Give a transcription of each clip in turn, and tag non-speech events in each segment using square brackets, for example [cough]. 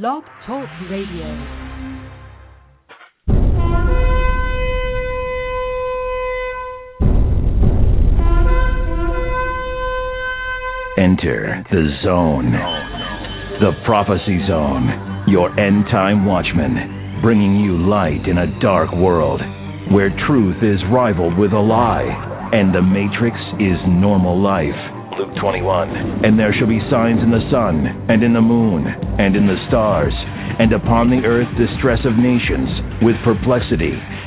Blog Talk Radio. Enter the zone. The prophecy zone. Your end time watchman. Bringing you light in a dark world where truth is rivaled with a lie and the matrix is normal life. Luke 21. And there shall be signs in the sun, and in the moon, and in the stars, and upon the earth distress of nations, with perplexity,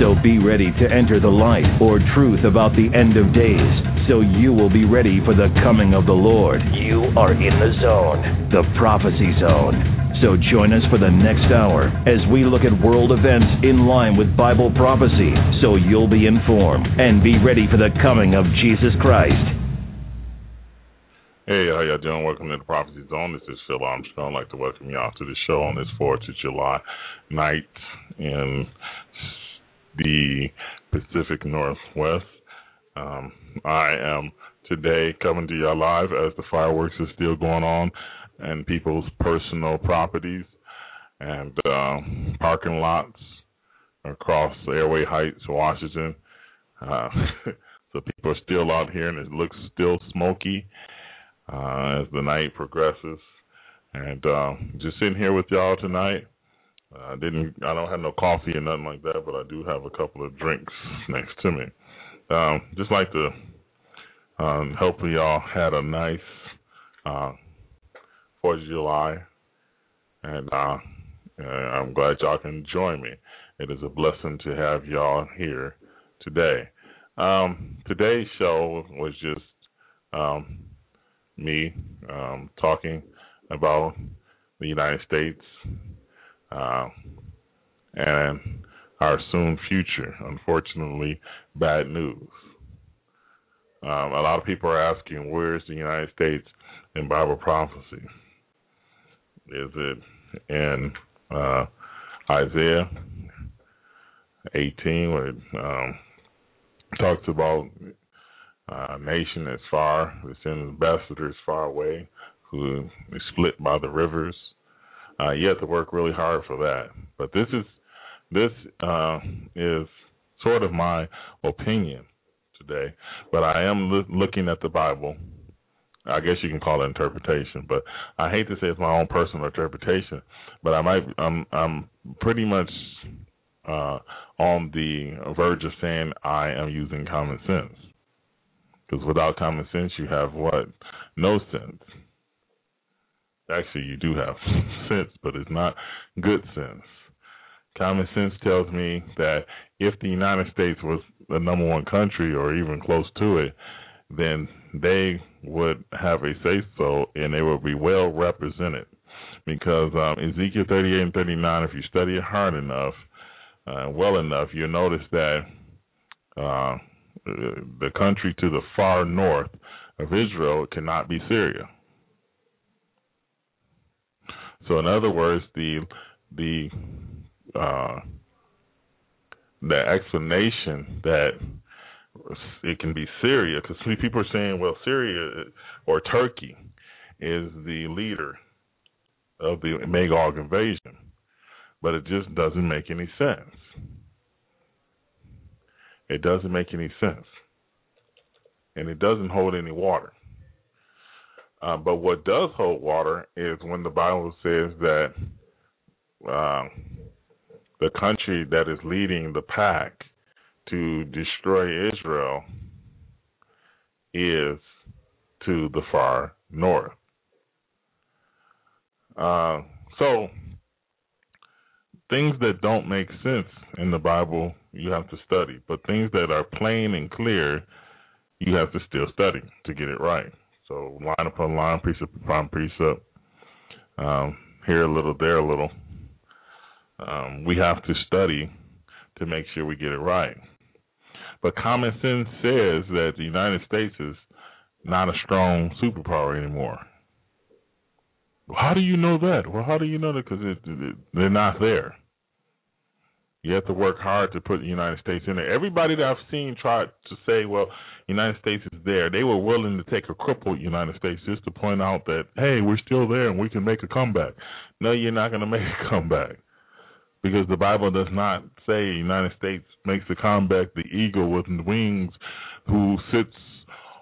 So be ready to enter the light or truth about the end of days, so you will be ready for the coming of the Lord. You are in the zone, the prophecy zone. So join us for the next hour as we look at world events in line with Bible prophecy, so you'll be informed and be ready for the coming of Jesus Christ. Hey, how y'all doing? Welcome to the Prophecy Zone. This is Phil Armstrong. I'd like to welcome y'all to the show on this 4th of July night in the Pacific Northwest. Um, I am today coming to y'all live as the fireworks are still going on and people's personal properties and uh, parking lots across Airway Heights, Washington. Uh, [laughs] so people are still out here and it looks still smoky uh, as the night progresses. And uh, just sitting here with y'all tonight. I uh, didn't. I don't have no coffee or nothing like that, but I do have a couple of drinks next to me. Um, just like to. Um, hopefully, y'all had a nice uh, Fourth of July, and uh, I'm glad y'all can join me. It is a blessing to have y'all here today. Um, today's show was just um, me um, talking about the United States uh, and our soon future. Unfortunately, bad news. Um, a lot of people are asking, where is the United States in Bible prophecy? Is it in uh, Isaiah 18, where it um, talks about uh, nation that's far, the ambassadors far away, who is split by the rivers. Uh, you have to work really hard for that. But this is this uh, is sort of my opinion today. But I am lo- looking at the Bible. I guess you can call it interpretation, but I hate to say it's my own personal interpretation. But I might I'm I'm pretty much uh, on the verge of saying I am using common sense. Because without common sense, you have what? No sense. Actually, you do have [laughs] sense, but it's not good sense. Common sense tells me that if the United States was the number one country or even close to it, then they would have a say so and they would be well represented. Because um, Ezekiel 38 and 39, if you study it hard enough, uh, well enough, you'll notice that uh, the country to the far north of Israel cannot be Syria. So, in other words, the the uh, the explanation that it can be Syria, because people are saying, well, Syria or Turkey is the leader of the Magog invasion, but it just doesn't make any sense. It doesn't make any sense. And it doesn't hold any water. Uh, but what does hold water is when the Bible says that uh, the country that is leading the pack to destroy Israel is to the far north. Uh, so, things that don't make sense in the Bible you have to study. But things that are plain and clear, you have to still study to get it right. So line upon line, precept upon precept, um, here a little, there a little. Um, we have to study to make sure we get it right. But common sense says that the United States is not a strong superpower anymore. How do you know that? Well, how do you know that? Because they're not there. You have to work hard to put the United States in there. Everybody that I've seen try to say, well, United States is there. They were willing to take a crippled United States just to point out that, hey, we're still there and we can make a comeback. No, you're not going [laughs] to make a comeback because the Bible does not say United States makes a comeback. The eagle with wings who sits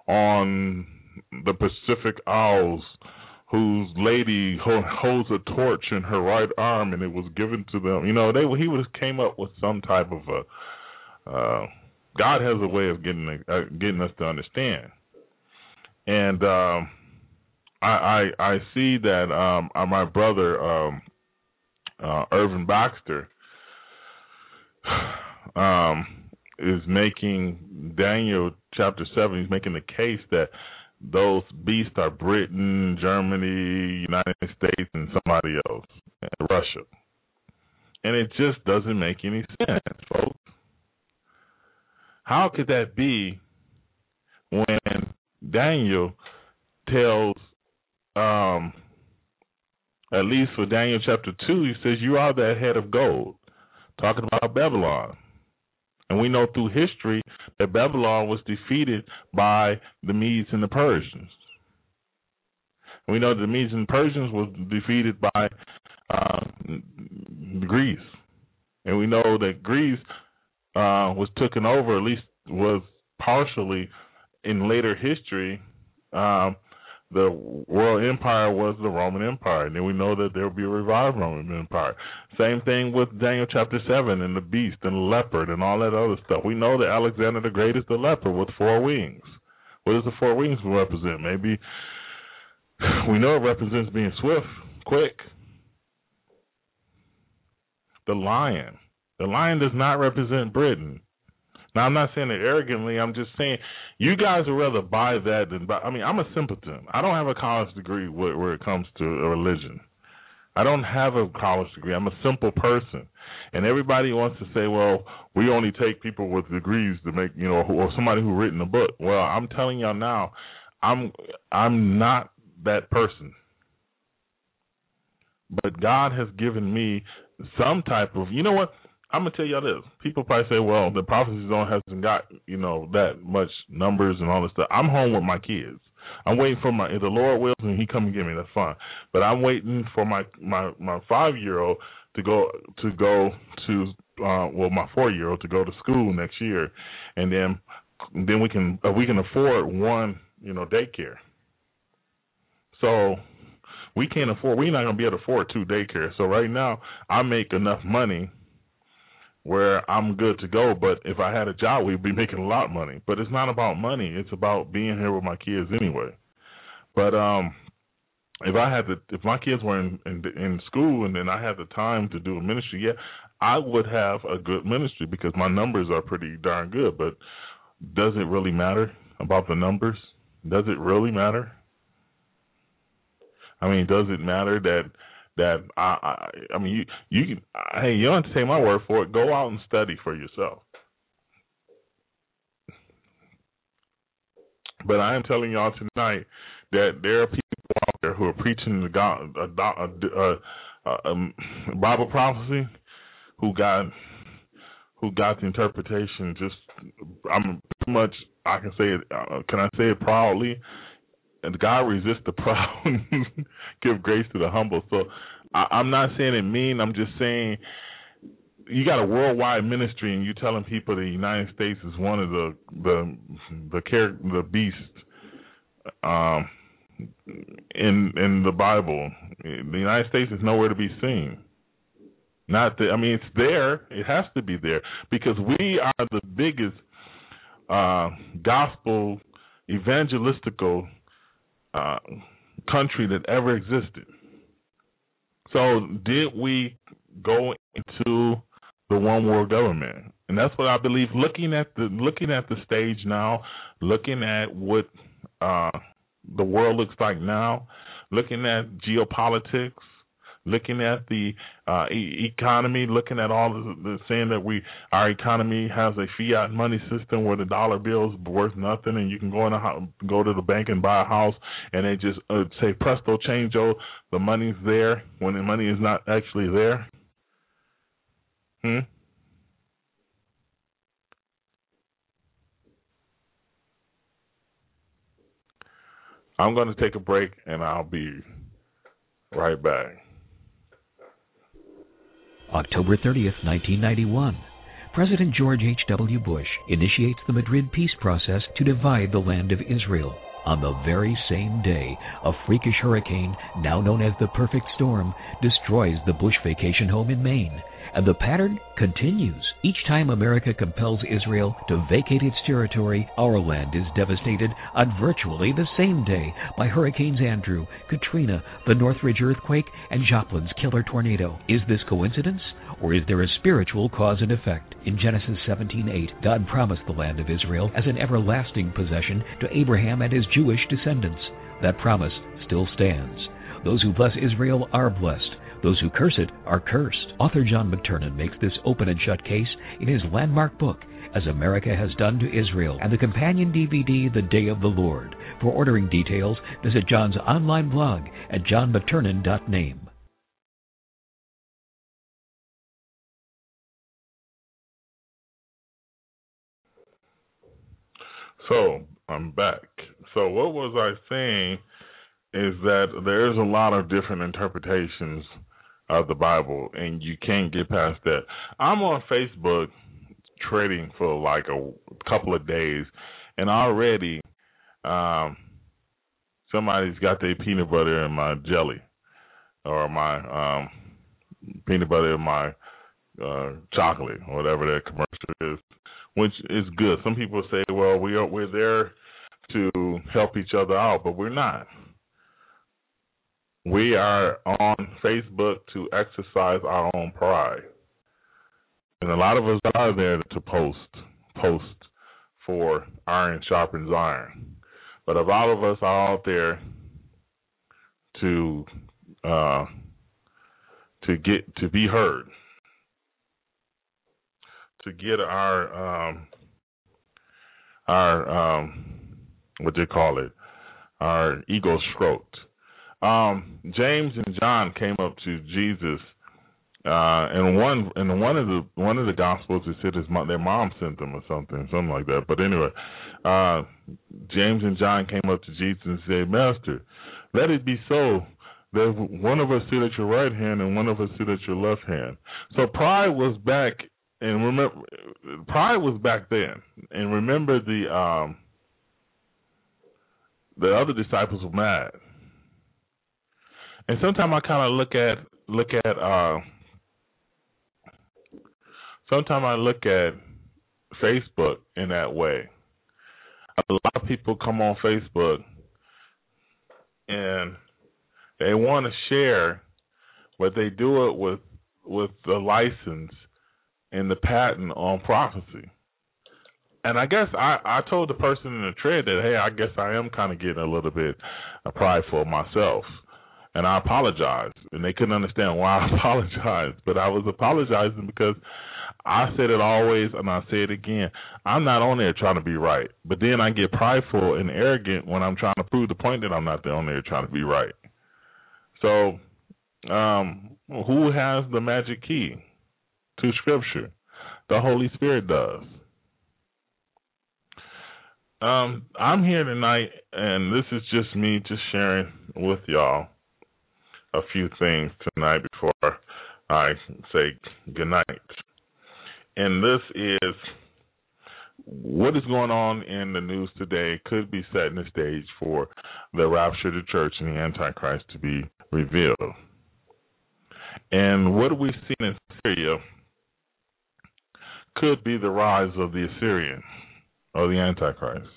on the Pacific Isles whose lady holds a torch in her right arm and it was given to them. You know, they he was came up with some type of a uh God has a way of getting uh, getting us to understand. And um I I I see that um uh, my brother um uh Irvin Baxter [sighs] um is making Daniel chapter 7 he's making the case that those beasts are Britain, Germany, United States, and somebody else, Russia. And it just doesn't make any sense, folks. How could that be when Daniel tells, um, at least for Daniel chapter 2, he says, You are that head of gold, talking about Babylon. And we know through history that Babylon was defeated by the Medes and the Persians. We know the Medes and Persians was defeated by uh, Greece, and we know that Greece uh, was taken over, at least was partially in later history. Um, the world empire was the Roman Empire, and then we know that there will be a revived Roman Empire. Same thing with Daniel chapter seven and the beast and the leopard and all that other stuff. We know that Alexander the Great is the leopard with four wings. What does the four wings represent? Maybe we know it represents being swift, quick. The lion. The lion does not represent Britain. Now, I'm not saying it arrogantly. I'm just saying you guys would rather buy that than buy. I mean, I'm a simpleton. I don't have a college degree where, where it comes to a religion. I don't have a college degree. I'm a simple person. And everybody wants to say, well, we only take people with degrees to make, you know, or somebody who written a book. Well, I'm telling y'all now, I'm I'm not that person. But God has given me some type of, you know what? I'm gonna tell y'all this. People probably say, "Well, the prophecy zone hasn't got you know that much numbers and all this stuff." I'm home with my kids. I'm waiting for my if the Lord wills and He come and get me. That's fine. But I'm waiting for my my my five year old to go to go to uh well my four year old to go to school next year, and then then we can uh, we can afford one you know daycare. So we can't afford. We're not gonna be able to afford two daycare. So right now I make enough money where I'm good to go. But if I had a job, we'd be making a lot of money. But it's not about money. It's about being here with my kids anyway. But um, if I had to, if my kids were in, in in school and then I had the time to do a ministry, yeah, I would have a good ministry because my numbers are pretty darn good. But does it really matter about the numbers? Does it really matter? I mean, does it matter that that I, I, I mean, you, you can, hey, you don't have to take my word for it. Go out and study for yourself. But I am telling y'all tonight that there are people out there who are preaching the God, a, a, a, a Bible prophecy, who got, who got the interpretation. Just, I'm pretty much, I can say it. Uh, can I say it proudly? And God resists the [laughs] proud, give grace to the humble. So I, I'm not saying it mean. I'm just saying you got a worldwide ministry, and you're telling people the United States is one of the the the care the beast um, in in the Bible. The United States is nowhere to be seen. Not that I mean it's there. It has to be there because we are the biggest uh, gospel evangelistical country that ever existed. So, did we go into the one world government? And that's what I believe. Looking at the looking at the stage now, looking at what uh, the world looks like now, looking at geopolitics, looking at the uh, e- economy, looking at all the, the saying that we our economy has a fiat money system where the dollar bill is worth nothing, and you can go in a go to the bank and buy a house, and they just uh, say presto changeo, the money's there when the money is not actually there. Hmm. I'm going to take a break and I'll be right back. October 30th, 1991. President George H.W. Bush initiates the Madrid peace process to divide the land of Israel. On the very same day, a freakish hurricane, now known as the perfect storm, destroys the Bush vacation home in Maine and the pattern continues. Each time America compels Israel to vacate its territory, our land is devastated on virtually the same day by Hurricanes Andrew, Katrina, the Northridge earthquake, and Joplin's killer tornado. Is this coincidence? Or is there a spiritual cause and effect? In Genesis 17:8, God promised the land of Israel as an everlasting possession to Abraham and his Jewish descendants. That promise still stands. Those who bless Israel are blessed. Those who curse it are cursed. Author John McTernan makes this open and shut case in his landmark book, As America Has Done to Israel, and the companion DVD, The Day of the Lord. For ordering details, visit John's online blog at johnmcternan.name. So, I'm back. So, what was I saying is that there's a lot of different interpretations of the Bible, and you can't get past that. I'm on Facebook trading for like a couple of days, and already um, somebody's got their peanut butter in my jelly, or my um, peanut butter in my uh, chocolate, or whatever that commercial is, which is good. Some people say, "Well, we are we're there to help each other out," but we're not. We are on Facebook to exercise our own pride. And a lot of us are there to post, post for iron sharpens iron. But a lot of us are out there to uh, to get to be heard, to get our um, our um, what they call it, our ego stroked um, James and John came up to Jesus, uh, and one in one of the one of the gospels it said his mom, their mom sent them or something, something like that. But anyway, uh, James and John came up to Jesus and said, "Master, let it be so." that one of us sit at your right hand and one of us sit at your left hand. So pride was back, and remember, pride was back then. And remember, the um, the other disciples were mad and sometimes I kind of look at look at uh, sometimes I look at Facebook in that way. A lot of people come on Facebook and they want to share, but they do it with with the license and the patent on prophecy. And I guess I, I told the person in the thread that hey, I guess I am kind of getting a little bit prideful myself and I apologized. And they couldn't understand why I [laughs] apologized, but I was apologizing because I said it always, and I say it again. I'm not on there trying to be right, but then I get prideful and arrogant when I'm trying to prove the point that I'm not on there trying to be right. So, um, who has the magic key to Scripture? The Holy Spirit does. Um, I'm here tonight, and this is just me just sharing with y'all a few things tonight before I say goodnight. And this is what is going on in the news today could be setting the stage for the rapture of the church and the Antichrist to be revealed. And what we see in Syria could be the rise of the Assyrian or the Antichrist.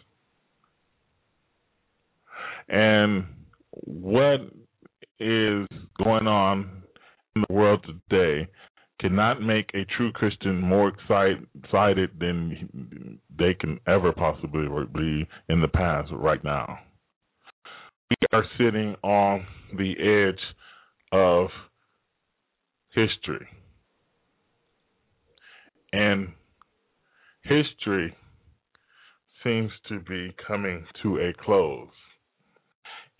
And what is going on in the world today cannot make a true Christian more excited than they can ever possibly be in the past right now. We are sitting on the edge of history. And history seems to be coming to a close.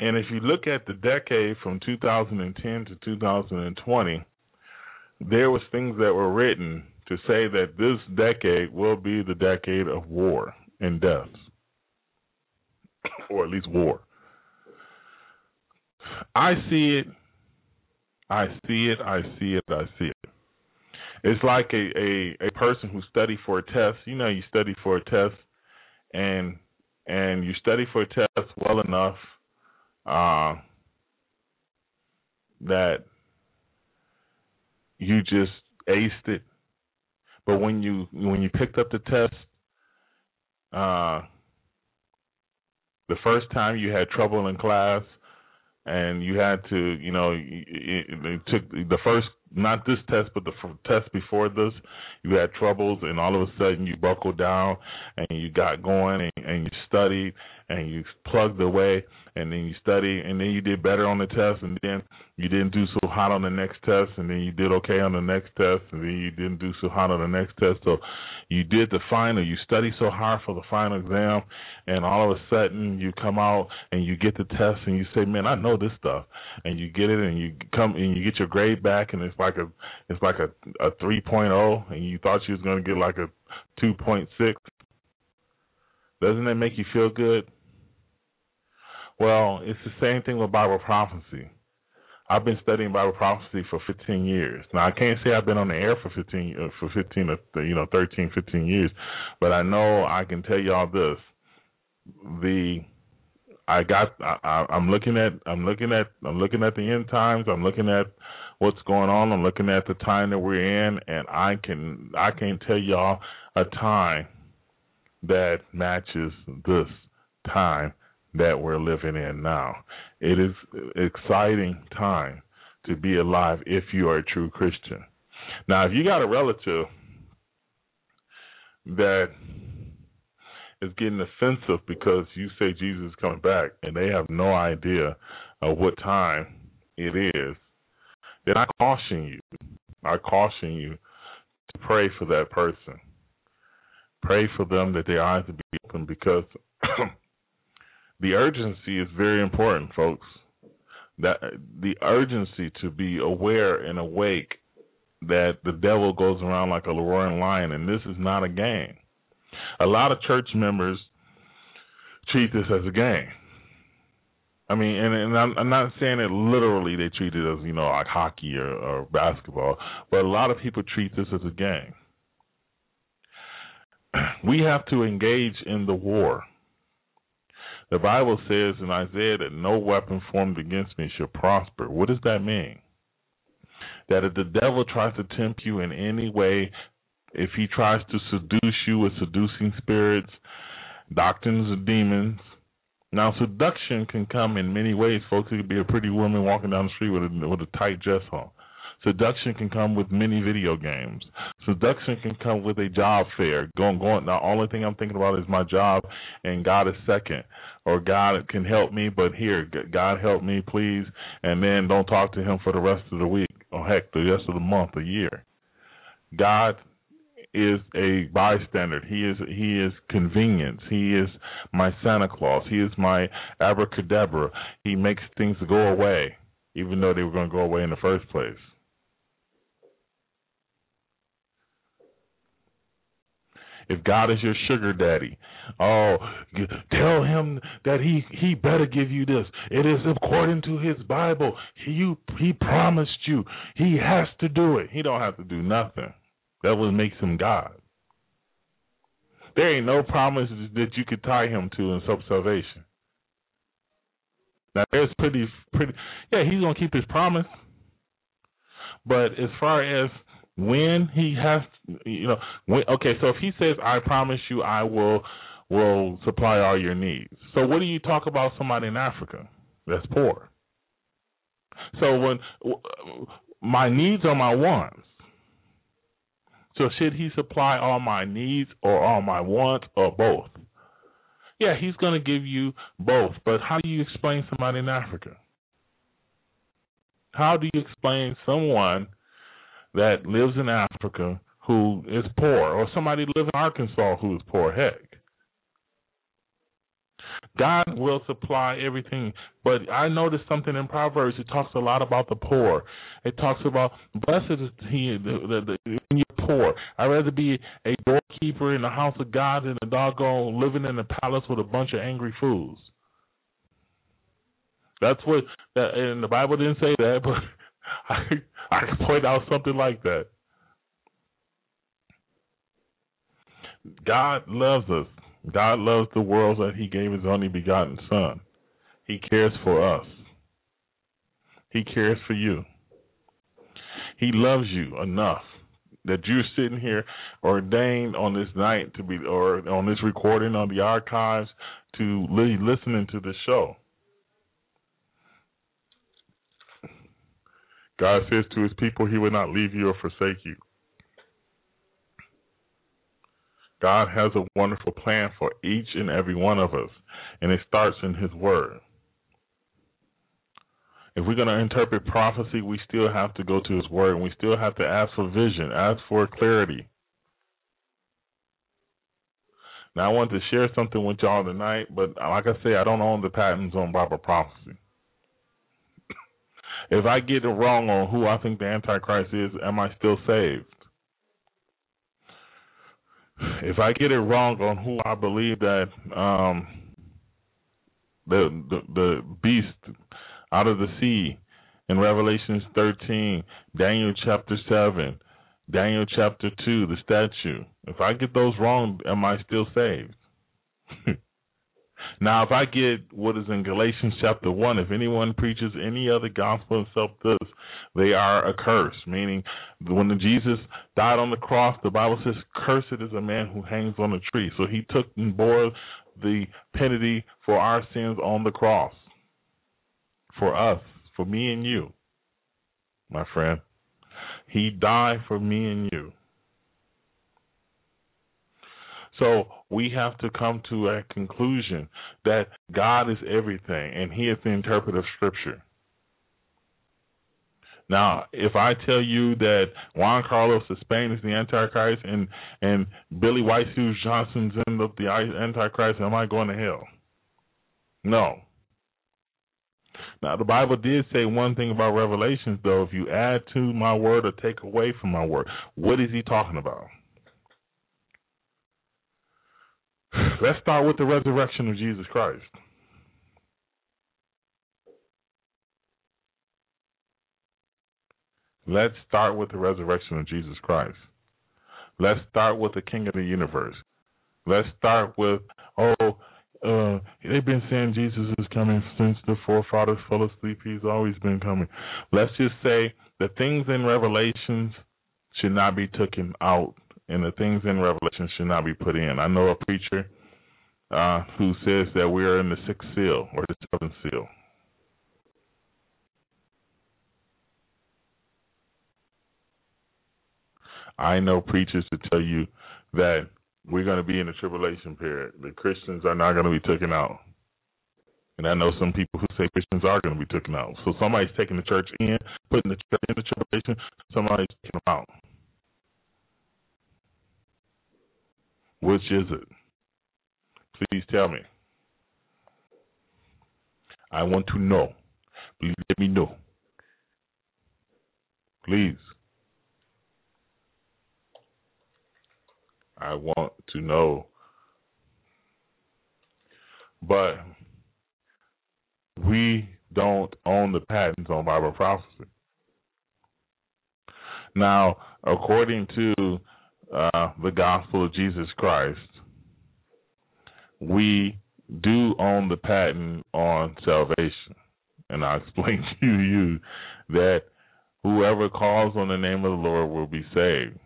And if you look at the decade from 2010 to 2020, there was things that were written to say that this decade will be the decade of war and death, or at least war. I see it. I see it. I see it. I see it. It's like a, a, a person who studied for a test. You know, you study for a test, and and you study for a test well enough uh, that you just aced it. But when you when you picked up the test, uh, the first time you had trouble in class, and you had to, you know, it, it took the first not this test, but the test before this, you had troubles, and all of a sudden you buckled down and you got going and, and you studied and you plugged away and then you studied and then you did better on the test and then you didn't do so hot on the next test and then you did okay on the next test and then you didn't do so hot on the next test. So you did the final, you studied so hard for the final exam and all of a sudden you come out and you get the test and you say, Man, I know this stuff. And you get it and you come and you get your grade back and it's like a it's like a a 3.0 point oh, and you thought you was going to get like a 2.6 doesn't that make you feel good well it's the same thing with bible prophecy I've been studying Bible prophecy for 15 years. Now I can't say I've been on the air for 15 uh, for 15 or you know 13, 15 years, but I know I can tell y'all this: the I got I, I'm looking at I'm looking at I'm looking at the end times. I'm looking at what's going on. I'm looking at the time that we're in, and I can I can tell y'all a time that matches this time that we're living in now. It is exciting time to be alive if you are a true Christian. Now, if you got a relative that is getting offensive because you say Jesus is coming back and they have no idea of what time it is, then I caution you. I caution you to pray for that person. Pray for them that their eyes be open because [clears throat] the urgency is very important, folks. That the urgency to be aware and awake that the devil goes around like a roaring lion, and this is not a game. A lot of church members treat this as a game. I mean, and, and I'm, I'm not saying it literally. They treat it as you know like hockey or, or basketball, but a lot of people treat this as a game. [clears throat] We have to engage in the war. The Bible says in Isaiah that no weapon formed against me shall prosper. What does that mean? That if the devil tries to tempt you in any way, if he tries to seduce you with seducing spirits, doctrines of demons, now, seduction can come in many ways, folks. It could be a pretty woman walking down the street with a, with a tight dress on. Seduction can come with many video games. Seduction can come with a job fair. Going, going. Now, only thing I'm thinking about is my job, and God is second. Or God can help me, but here, God help me, please. And then don't talk to Him for the rest of the week, or heck, the rest of the month, a year. God is a bystander. He is he is convenience. He is my Santa Claus. He is my abracadabra. He makes things go away, even though they were going to go away in the first place. If God is your sugar daddy, oh, tell him that he he better give you this. It is according to his Bible. He you he promised you. He has to do it. He don't have to do nothing. That what makes him God. There ain't no promise that you could tie him to in salvation. Now there's pretty pretty yeah, he's gonna keep his promise. But as far as when he has you know when, okay, so if he says I promise you I will will supply all your needs. So what do you talk about somebody in Africa that's poor? So when my needs are my wants. So should he supply all my needs or all my wants or both? Yeah, he's going to give you both. But how do you explain somebody in Africa? How do you explain someone that lives in Africa who is poor, or somebody lives in Arkansas who is poor. Heck, God will supply everything. But I noticed something in Proverbs. It talks a lot about the poor. It talks about blessed is he the, the, when you're poor. I'd rather be a doorkeeper in the house of God than a doggone living in a palace with a bunch of angry fools. That's what and the Bible didn't say that, [laughs] but [laughs] I I can point out something like that. God loves us. God loves the world that He gave His only begotten Son. He cares for us. He cares for you. He loves you enough that you're sitting here ordained on this night to be, or on this recording on the archives to li- listening to the show. God says to his people, He will not leave you or forsake you. God has a wonderful plan for each and every one of us, and it starts in His Word. If we're going to interpret prophecy, we still have to go to His Word, and we still have to ask for vision, ask for clarity. Now, I want to share something with y'all tonight, but like I say, I don't own the patents on Bible prophecy. If I get it wrong on who I think the Antichrist is, am I still saved? if I get it wrong on who I believe that um, the, the the beast out of the sea in Revelations 13, Daniel chapter 7, Daniel chapter 2, the statue. If I get those wrong, am I still saved? [laughs] now, if I get what is in Galatians chapter 1, if anyone preaches any other gospel except this, they are accursed, meaning when Jesus died on the cross, the Bible says, Cursed is a man who hangs on a tree. So he took and bore the penalty for our sins on the cross. For us, for me and you, my friend. He died for me and you. So we have to come to a conclusion that God is everything and He is the interpreter of Scripture. Now, if I tell you that Juan Carlos of Spain is the Antichrist and and Billy White Shoes Johnson's in the, the Antichrist, am I going to hell? No. Now, the Bible did say one thing about Revelations, though. If you add to my word or take away from my word, what is he talking about? Let's start with the resurrection of Jesus Christ. Let's start with the resurrection of Jesus Christ. Let's start with the King of the universe. Let's start with, oh, uh, they've been saying Jesus is coming since the forefathers fell asleep. He's always been coming. Let's just say the things in Revelations should not be taken out, and the things in Revelation should not be put in. I know a preacher uh, who says that we are in the sixth seal or the seventh seal. I know preachers to tell you that we're going to be in the tribulation period. The Christians are not going to be taken out. And I know some people who say Christians are going to be taken out. So somebody's taking the church in, putting the church in the tribulation, somebody's taking them out. Which is it? Please tell me. I want to know. Please let me know. Please. I want to know. But we don't own the patents on Bible prophecy. Now, according to uh, the gospel of Jesus Christ, we do own the patent on salvation. And I [laughs] explained to you that whoever calls on the name of the Lord will be saved.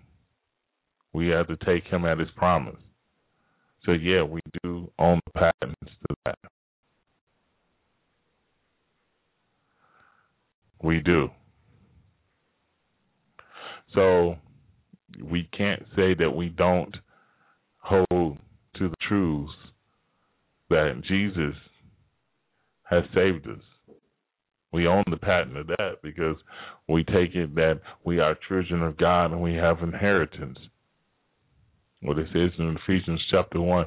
We have to take him at his promise. So yeah, we do own the patents to that. We do. So we can't say that we don't hold to the truths that Jesus has saved us. We own the patent of that because we take it that we are children of God and we have inheritance. What it says in Ephesians chapter 1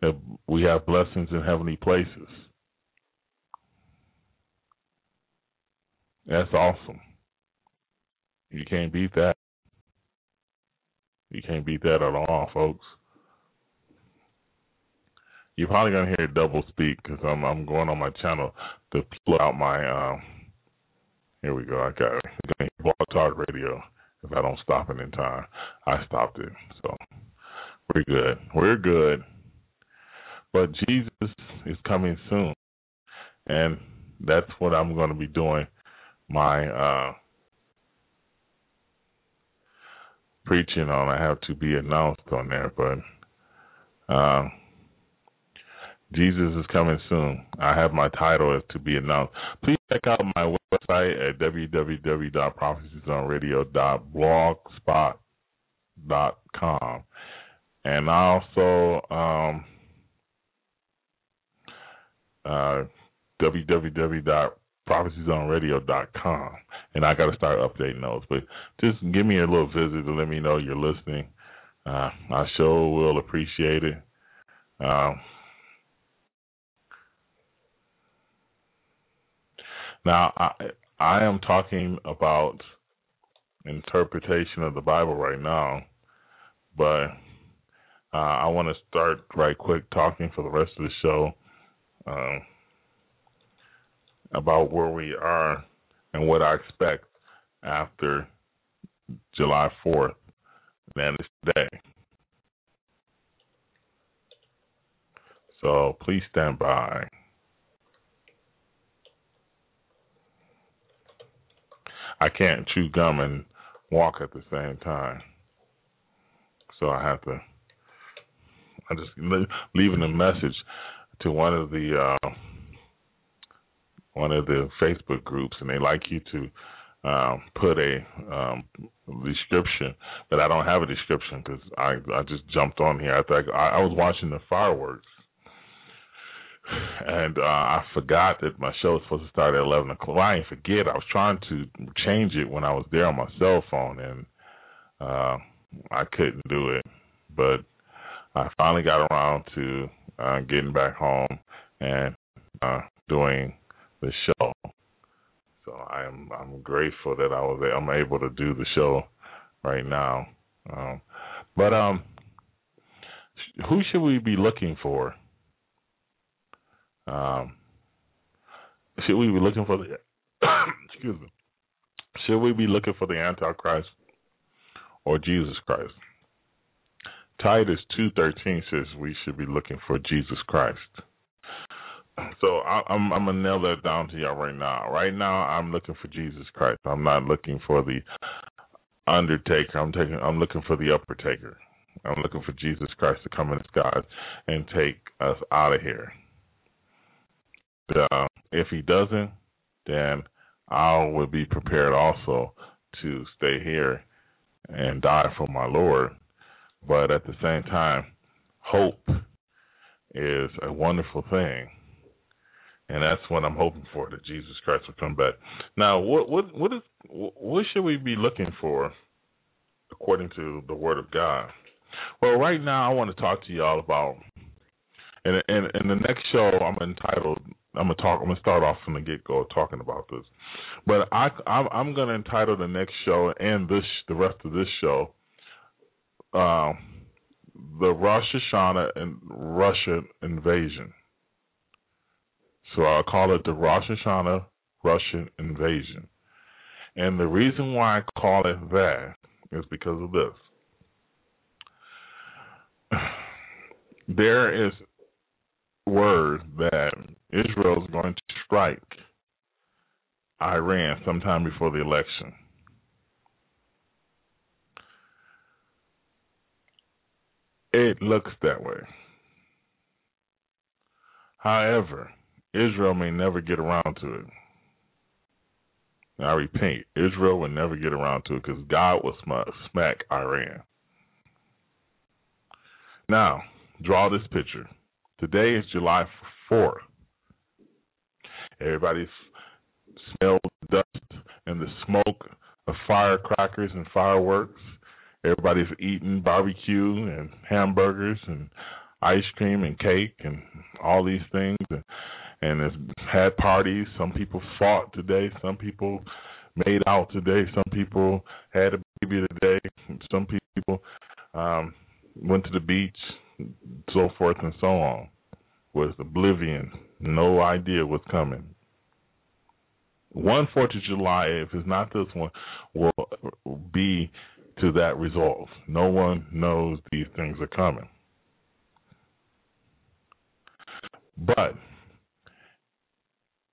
that we have blessings in heavenly places. That's awesome. You can't beat that. You can't beat that at all, folks. You're probably gonna hear double speak because I'm I'm going on my channel to pull out my. Um, here we go. I got it. Blog Talk Radio if I don't stop it in time. I stopped it, so we're good. We're good. But Jesus is coming soon, and that's what I'm going to be doing. My uh, preaching on. I have to be announced on there, but. Uh, Jesus is coming soon. I have my title as to be announced. Please check out my website at www.prophecyzoneradio.blogspot.com. And also um, uh, www.prophecyzoneradio.com. And I got to start updating those. But just give me a little visit to let me know you're listening. Uh, I sure will appreciate it. Um, Now, I, I am talking about interpretation of the Bible right now, but uh, I want to start right quick talking for the rest of the show um, about where we are and what I expect after July 4th, that is today. So please stand by. I can't chew gum and walk at the same time. So I have to. I'm just leaving a message to one of the uh, one of the Facebook groups, and they like you to um, put a um, description, but I don't have a description because I I just jumped on here. I thought I, I was watching the fireworks and uh, I forgot that my show was supposed to start at eleven o'clock. Well, I didn't forget. I was trying to change it when I was there on my cell phone, and uh, I couldn't do it. But I finally got around to uh, getting back home and uh, doing the show. So I'm I'm grateful that I was I'm able to do the show right now. Um, but um, who should we be looking for? Um, should we be looking for the [coughs] excuse me? Should we be looking for the Antichrist or Jesus Christ? Titus two thirteen says we should be looking for Jesus Christ. So I, I'm I'm gonna nail that down to y'all right now. Right now, I'm looking for Jesus Christ. I'm not looking for the Undertaker. I'm taking. I'm looking for the Upper Taker. I'm looking for Jesus Christ to come in the skies and take us out of here uh, if he doesn't, then I will be prepared also to stay here and die for my Lord. But at the same time, hope is a wonderful thing. And that's what I'm hoping for that Jesus Christ will come back. Now, what what what is what should we be looking for according to the Word of God? Well, right now I want to talk to y'all about, and in, in the next show I'm entitled I'm gonna talk. I'm gonna start off from the get go talking about this, but I I'm, I'm, gonna entitle the next show and this the rest of this show, uh, the Rosh Hashanah and Russia invasion. So I'll call it the Rosh Hashanah Russian invasion, and the reason why I call it that is because of this. [sighs] There is word that Israel is going to strike Iran sometime before the election. It looks that way. However, Israel may never get around to it. I repeat, Israel will never get around to it because God will smack Iran. Now, draw this picture. Today is July 4th. Everybody's smell the dust and the smoke of firecrackers and fireworks. Everybody's eating barbecue and hamburgers and ice cream and cake and all these things and and has had parties. Some people fought today. Some people made out today. Some people had a baby today. Some people um, went to the beach, so forth and so on. Was oblivion, no idea what's coming. One Fourth of July, if it's not this one, will be to that result. No one knows these things are coming. But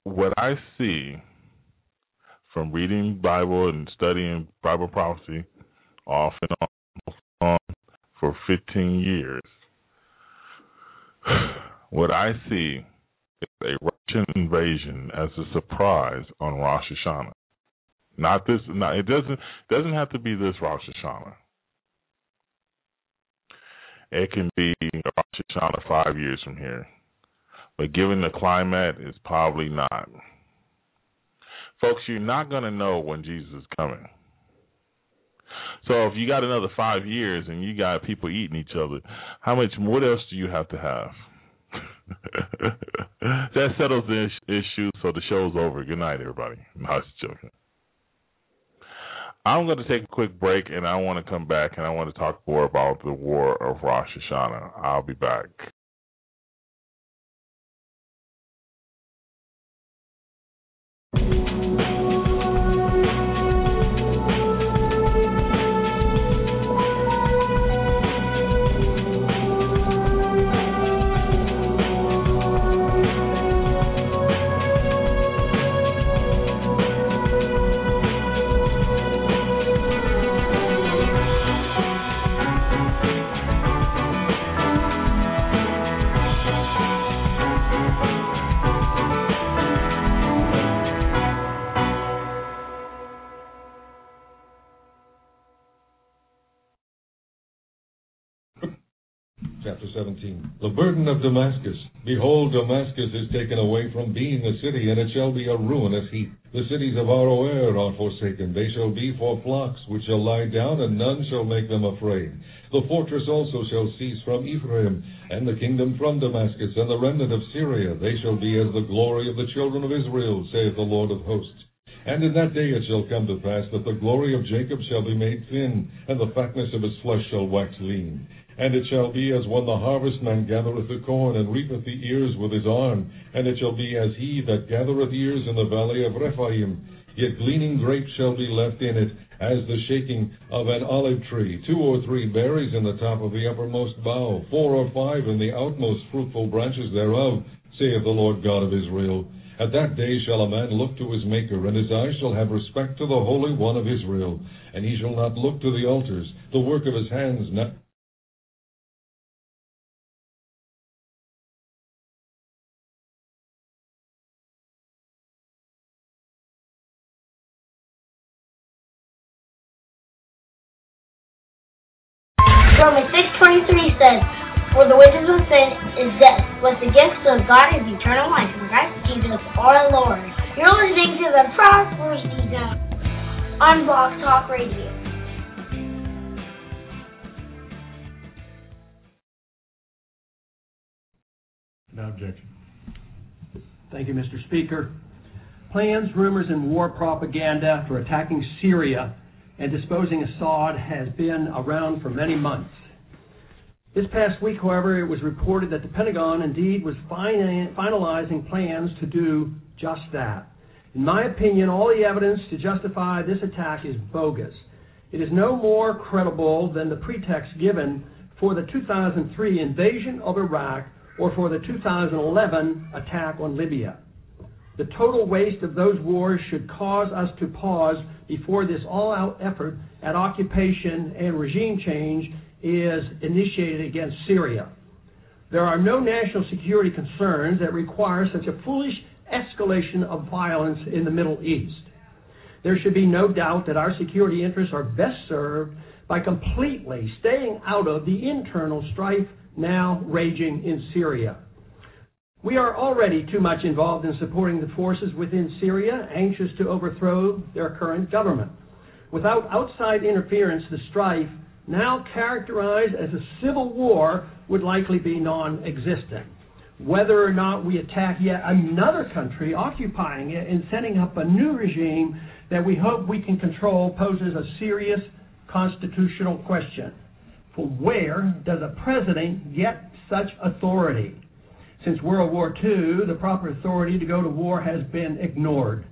what I see from reading Bible and studying Bible prophecy off and on for 15 years, [sighs] what I see is a Russian invasion as a surprise on Rosh Hashanah. Not this. Not, it doesn't doesn't have to be this Rosh Hashanah. It can be Rosh Hashanah five years from here. But given the climate, it's probably not. Folks, you're not going to know when Jesus is coming. So if you got another five years and you got people eating each other, how much? What else do you have to have? [laughs] that settles the issue. So the show's over. Good night, everybody. [laughs] No, it's joking. I'm going to take a quick break, and I want to come back and I want to talk more about the War of Rosh Hashanah. I'll be back. Damascus. Behold, Damascus is taken away from being a city, and it shall be a ruinous heap. The cities of Aroer are forsaken. They shall be for flocks, which shall lie down, and none shall make them afraid. The fortress also shall cease from Ephraim, and the kingdom from Damascus, and the remnant of Syria. They shall be as the glory of the children of Israel, saith the Lord of hosts. And in that day it shall come to pass that the glory of Jacob shall be made thin, and the fatness of his flesh shall wax lean. And it shall be as when the harvestman gathereth the corn, and reapeth the ears with his arm. And it shall be as he that gathereth ears in the valley of Rephaim. Yet gleaning grapes shall be left in it, as the shaking of an olive tree. Two or three berries in the top of the uppermost bough, four or five in the outmost fruitful branches thereof, saith the Lord God of Israel. At that day shall a man look to his Maker, and his eyes shall have respect to the Holy One of Israel. And he shall not look to the altars, the work of his hands, 6.23 says, For the wages of sin is death, but the gift of God is eternal life in Christ Jesus our Lord. You're listening to the Prophecy Zone on Blog Talk Radio. No objection. Thank you, Mr. Speaker. Plans, rumors, and war propaganda for attacking Syria and disposing Assad has been around for many months. This past week, however, it was reported that the Pentagon indeed was finalizing plans to do just that. In my opinion, all the evidence to justify this attack is bogus. It is no more credible than the pretext given for the 2003 invasion of Iraq or for the 2011 attack on Libya. The total waste of those wars should cause us to pause before this all out effort at occupation and regime change is initiated against Syria. There are no national security concerns that require such a foolish escalation of violence in the Middle East. There should be no doubt that our security interests are best served by completely staying out of the internal strife now raging in Syria. We are already too much involved in supporting the forces within Syria, anxious to overthrow their current government. Without outside interference, the strife, now characterized as a civil war, would likely be non existent. Whether or not we attack yet another country, occupying it, and setting up a new regime that we hope we can control poses a serious constitutional question. For where does a president get such authority? Since World War II, the proper authority to go to war has been ignored.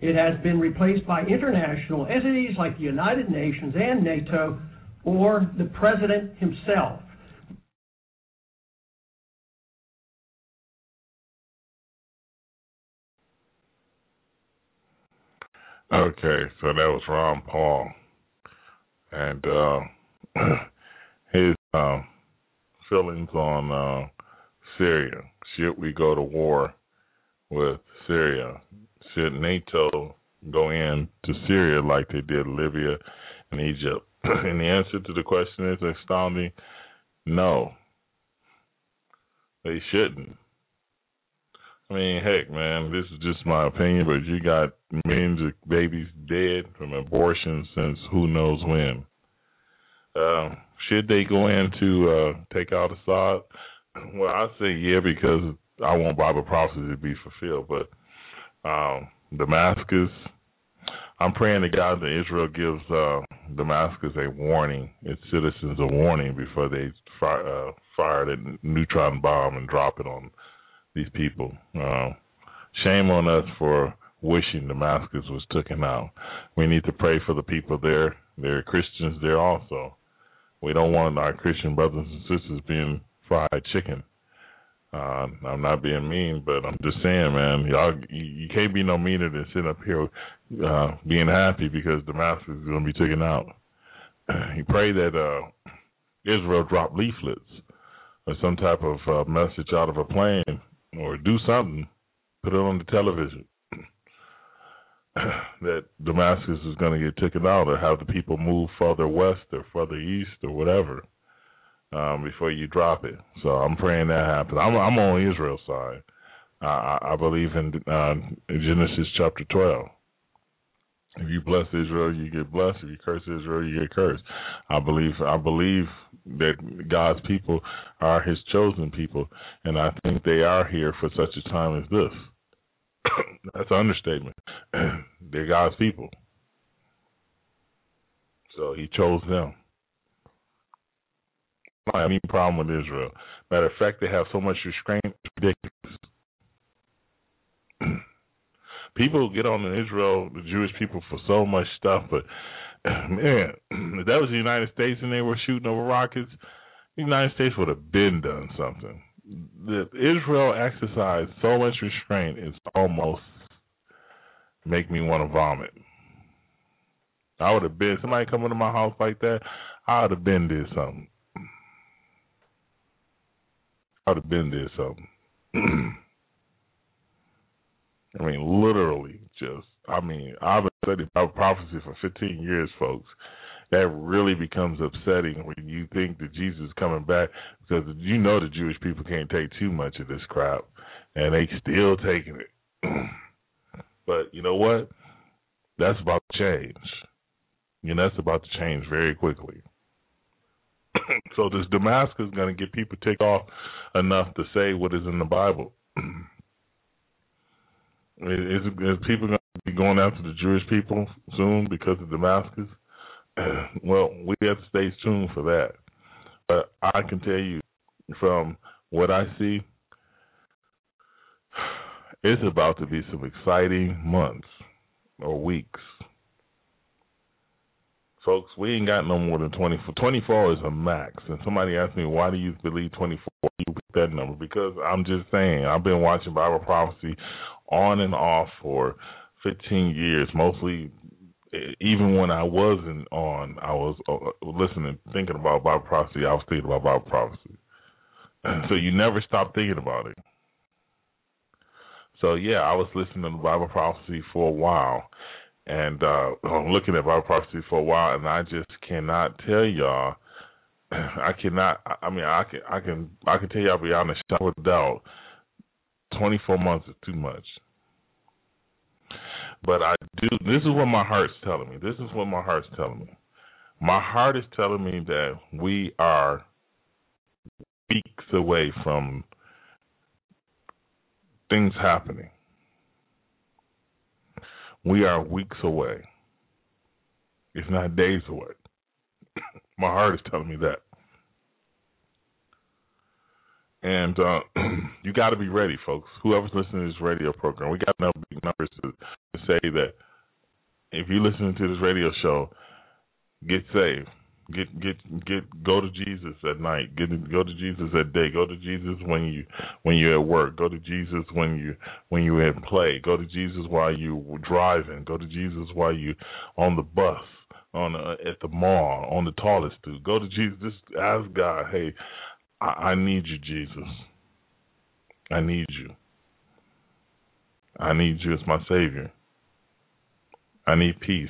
It has been replaced by international entities like the United Nations and NATO or the president himself. Okay, so that was Ron Paul, and uh, [clears throat] his uh, feelings on uh, Syria. Should we go to war with Syria? Should NATO go in to Syria like they did Libya and Egypt? [laughs] and the answer to the question is astounding no. They shouldn't. I mean, heck, man, this is just my opinion, but you got millions of babies dead from abortion since who knows when. Uh, should they go in to uh, take out Assad? Well, I say yeah because I want Bible prophecy to be fulfilled. But um, Damascus, I'm praying to God that Israel gives uh, Damascus a warning, its citizens a warning before they fire, uh, fire neutron bomb and drop it on these people. Uh, shame on us for wishing Damascus was taken out. We need to pray for the people there. There are Christians there also. We don't want our Christian brothers and sisters being fried chicken. Uh, I'm not being mean, but I'm just saying, man, y'all, you, can't be no meaner than sitting up here uh, being happy because Damascus is going to be taken out. [clears throat] You pray that uh, Israel drop leaflets or some type of uh, message out of a plane or do something, put it on the television [clears throat] that Damascus is going to get taken out or have the people move further west or further east or whatever um, before you drop it. So I'm praying that happens. I'm, I'm on Israel's side. Uh, I, I believe in uh, Genesis chapter 12. If you bless Israel, you get blessed. If you curse Israel, you get cursed. I believe I believe that God's people are His chosen people, and I think they are here for such a time as this. [coughs] That's an understatement. [coughs] They're God's people, so He chose them. Don't have any problem with Israel. Matter of fact, they have so much restraint, it's ridiculous. [clears throat] people get on in Israel, the Jewish people, for so much stuff, but [clears throat] man, [clears throat] if that was the United States and they were shooting over rockets, the United States would have been done something. The Israel exercised so much restraint, it's almost make me want to vomit. I would have been somebody coming to my house like that. I would have been did something. I would have been there something. [clears throat] I mean, literally, just. I mean, I've been studying prophecy for 15 years, folks. That really becomes upsetting when you think that Jesus is coming back because you know the Jewish people can't take too much of this crap, and they still taking it. [clears throat] but you know what? That's about to change. You know, that's about to change very quickly. [laughs] so this Damascus is going to get people ticked off enough to say what is in the Bible. [clears throat] Is, is people going to be going after the Jewish people soon because of Damascus? [clears throat] well, we have to stay tuned for that. But I can tell you from what I see, [sighs] it's about to be some exciting months or weeks. Folks, we ain't got no more than 24. 24 is a max. And somebody asked me, why do you believe 24? You pick that number. Because I'm just saying, I've been watching Bible prophecy on and off for 15 years, mostly even when I wasn't on, I was uh, listening, thinking about Bible prophecy. I was thinking about Bible prophecy. [clears throat] So you never stop thinking about it. So yeah, I was listening to Bible prophecy for a while, and uh, I'm looking at Bible prophecy for a while, and I just cannot tell y'all. [clears throat] I cannot. I mean, I can, I can, I can tell y'all beyond a shadow of doubt 24 months is too much. But I do. This is what my heart's telling me. This is what my heart's telling me. My heart is telling me that we are weeks away from things happening. We are weeks away, It's not days away. [coughs] My heart is telling me that. And uh, [clears throat] you got to be ready, folks. Whoever's listening to this radio program, we got enough big numbers to, to say that if you're listening to this radio show, get saved. Get get get go to Jesus at night. Get go to Jesus at day. Go to Jesus when you when you're at work. Go to Jesus when you when you're at play. Go to Jesus while you're driving. Go to Jesus while you on the bus, on uh, at the mall, on the toilet stool. Go to Jesus. Just ask God, hey, I, I need you, Jesus. I need you. I need you as my Savior. I need peace.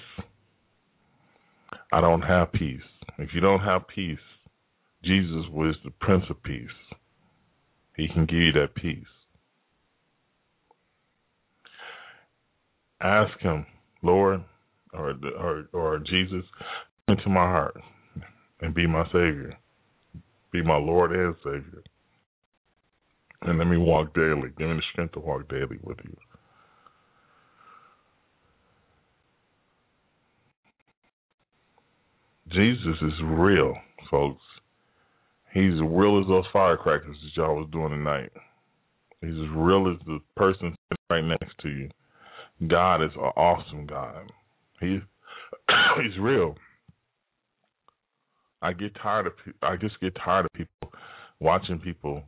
I don't have peace. If you don't have peace, Jesus was the Prince of Peace. He can give you that peace. Ask Him, Lord, or or, or Jesus, into my heart and be my Savior, be my Lord and Savior, and let me walk daily. Give me the strength to walk daily with you. Jesus is real, folks. He's real as those firecrackers that y'all was doing tonight. He's as real as the person sitting right next to you. God is an awesome God. He [coughs] he's real. I get tired of I just get tired of people watching people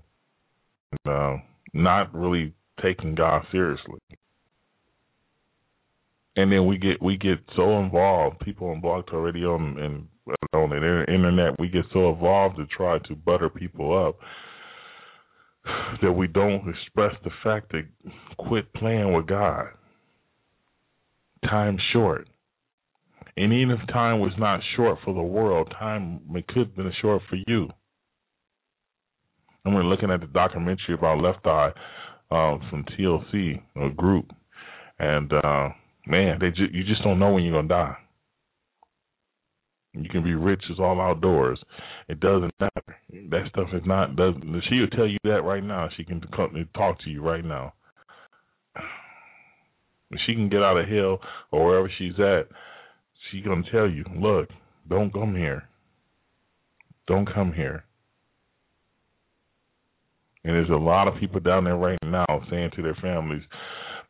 uh, not really taking God seriously and then we get we get so involved. People on Blog Talk Radio and, and on the internet, we get so evolved to try to butter people up [sighs] that we don't express the fact that quit playing with God. Time's short. And even if time was not short for the world, time could have been short for you. And we're looking at the documentary about Left Eye um, from TLC, a group, and uh, man, they ju- you just don't know when you're gonna die. You can be rich as all outdoors. It doesn't matter. That stuff is not doesn't. She will tell you that right now. She can talk to you right now. If she can get out of hell or wherever she's at, she gonna tell you, look, don't come here. Don't come here. And there's a lot of people down there right now saying to their families,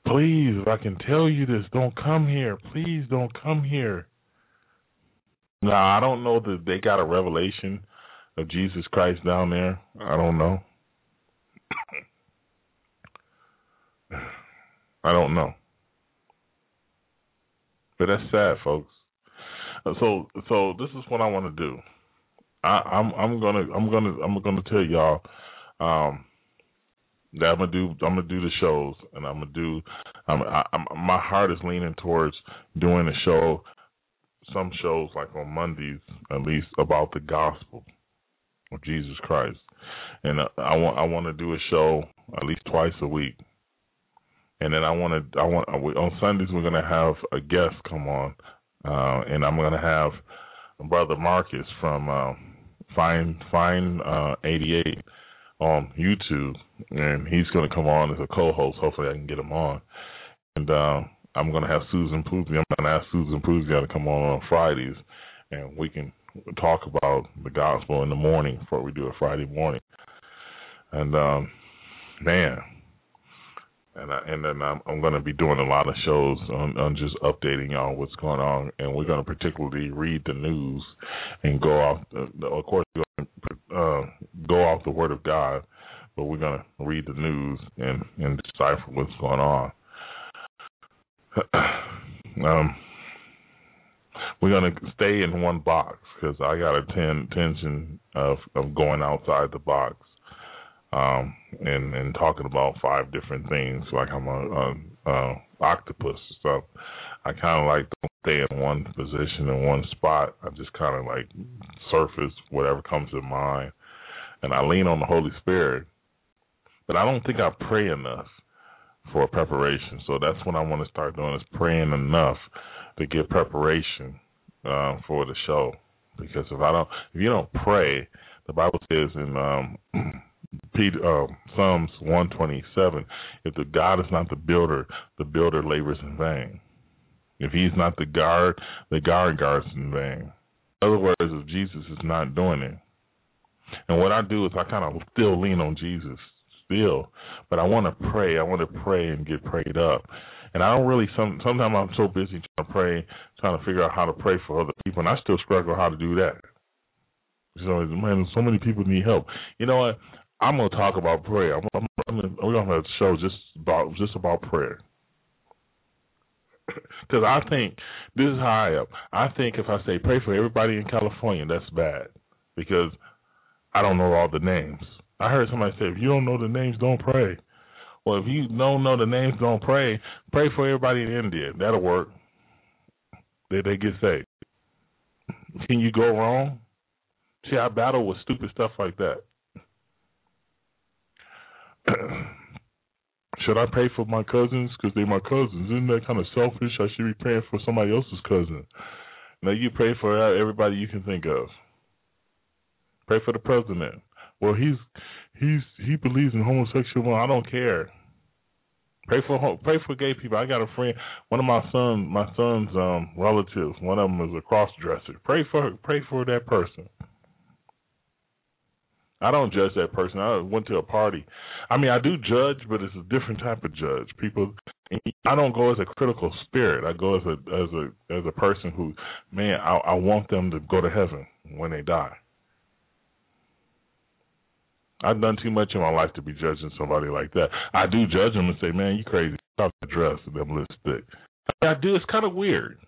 Please, if I can tell you this, don't come here. Please don't come here. Now, I don't know that they got a revelation of Jesus Christ down there. I don't know. I don't know. But that's sad, folks. Uh, so, so this is what I want to do. I, I'm, I'm gonna, I'm gonna, I'm gonna tell y'all. Um, that I'm gonna do. I'm gonna do the shows, and I'm gonna do. I'm, I, am my heart is leaning towards doing a show, some shows like on Mondays at least about the gospel of Jesus Christ, and I, I want I want to do a show at least twice a week, and then I want to I want on Sundays we're gonna have a guest come on, uh, and I'm gonna have brother Marcus from uh, Fine Fine uh, 88 on YouTube, and he's to come on as a co-host. Hopefully, I can get him on. And uh, I'm going to have Susan Puzia. I'm going to ask Susan Puzia to come on on Fridays, and we can talk about the gospel in the morning before we do a Friday morning. And um, man, and I, and then I'm, I'm going to be doing a lot of shows on, on just updating y'all what's going on, and we're going to particularly read the news and go off. Uh, of course, uh, go off the Word of God, but we're going to read the news and and decipher what's going on. [coughs] um, we're to stay in one box because I got a ten, tension of of going outside the box um, and and talking about five different things. Like I'm a, a, a octopus, so I kind of like don't stay in one position in one spot. I just kind of like surface whatever comes to mind, and I lean on the Holy Spirit but I don't think I pray enough for preparation. So that's what I want to start doing is praying enough to get preparation uh, for the show. Because if I don't, if you don't pray, the Bible says in um, [clears throat] Peter, uh, Psalms 127, if the God is not the builder, the builder labors in vain. If he's not the guard, the guard guards in vain. In other words, if Jesus is not doing it, and what I do is I kind of still lean on Jesus still, but I want to pray. I want to pray and get prayed up. And I don't really. Some sometimes I'm so busy trying to pray, trying to figure out how to pray for other people, and I still struggle how to do that. So man, so many people need help. You know what? I'm gonna talk about prayer. I'm, I'm, I'm gonna, we're gonna have a show just about just about prayer. [coughs] Because I think this is I am. I think if I say pray for everybody in California, that's bad because I don't know all the names. I heard somebody say, if you don't know the names, don't pray. Well, if you don't know the names, don't pray. Pray for everybody in India. That'll work. They they get saved. Can you go wrong? See, I battle with stupid stuff like that. [clears throat] Should I pray for my cousins because they're my cousins? Isn't that kind of selfish? I should be praying for somebody else's cousin. Now you pray for uh, everybody you can think of. Pray for the president. Well, he's he's he believes in homosexual. I don't care. Pray for pray for gay people. I got a friend, one of my son my son's um relatives. One of them is a cross dresser. Pray for pray for that person. I don't judge that person. I went to a party. I mean, I do judge, but it's a different type of judge. People, I don't go as a critical spirit. I go as a as a as a person who, man, I, I want them to go to heaven when they die. I've done too much in my life to be judging somebody like that. I do judge them and say, "Man, you crazy." Stop the dress and them lipstick. I do. It's kind of weird.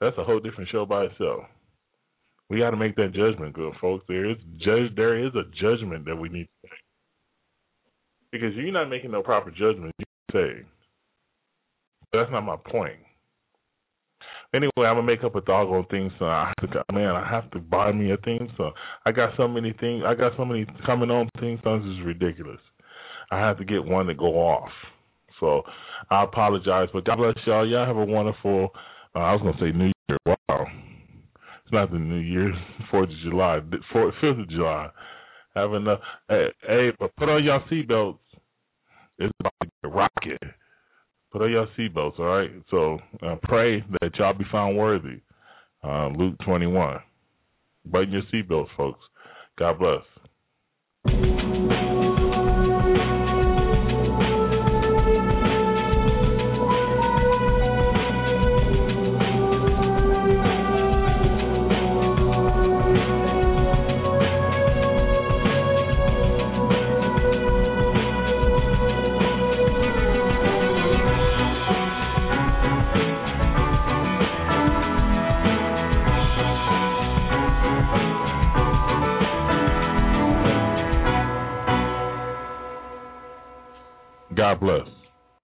That's a whole different show by itself. We got to make that judgment, good folks. There is judge. There is a judgment that we need to make because you're not making no proper judgment. You're say that's not my point. Anyway, I'm gonna make up a doggone thing, so I have to, man, I have to buy me a thing. So I got so many things. I got so many coming on things. This is ridiculous. I have to get one to go off. So I apologize, but God bless y'all. Y'all have a wonderful. Uh, I was gonna say New Year. Wow, it's not the New Year. [laughs] Fourth of July. Fourth, Fifth of July. Having a hey, hey, but put on y'all seatbelts. It's about to get rocket. Put on your seatbelts, all right? So uh, pray that y'all be found worthy. Uh, Luke 21. Button your seatbelts, folks. God bless. God bless.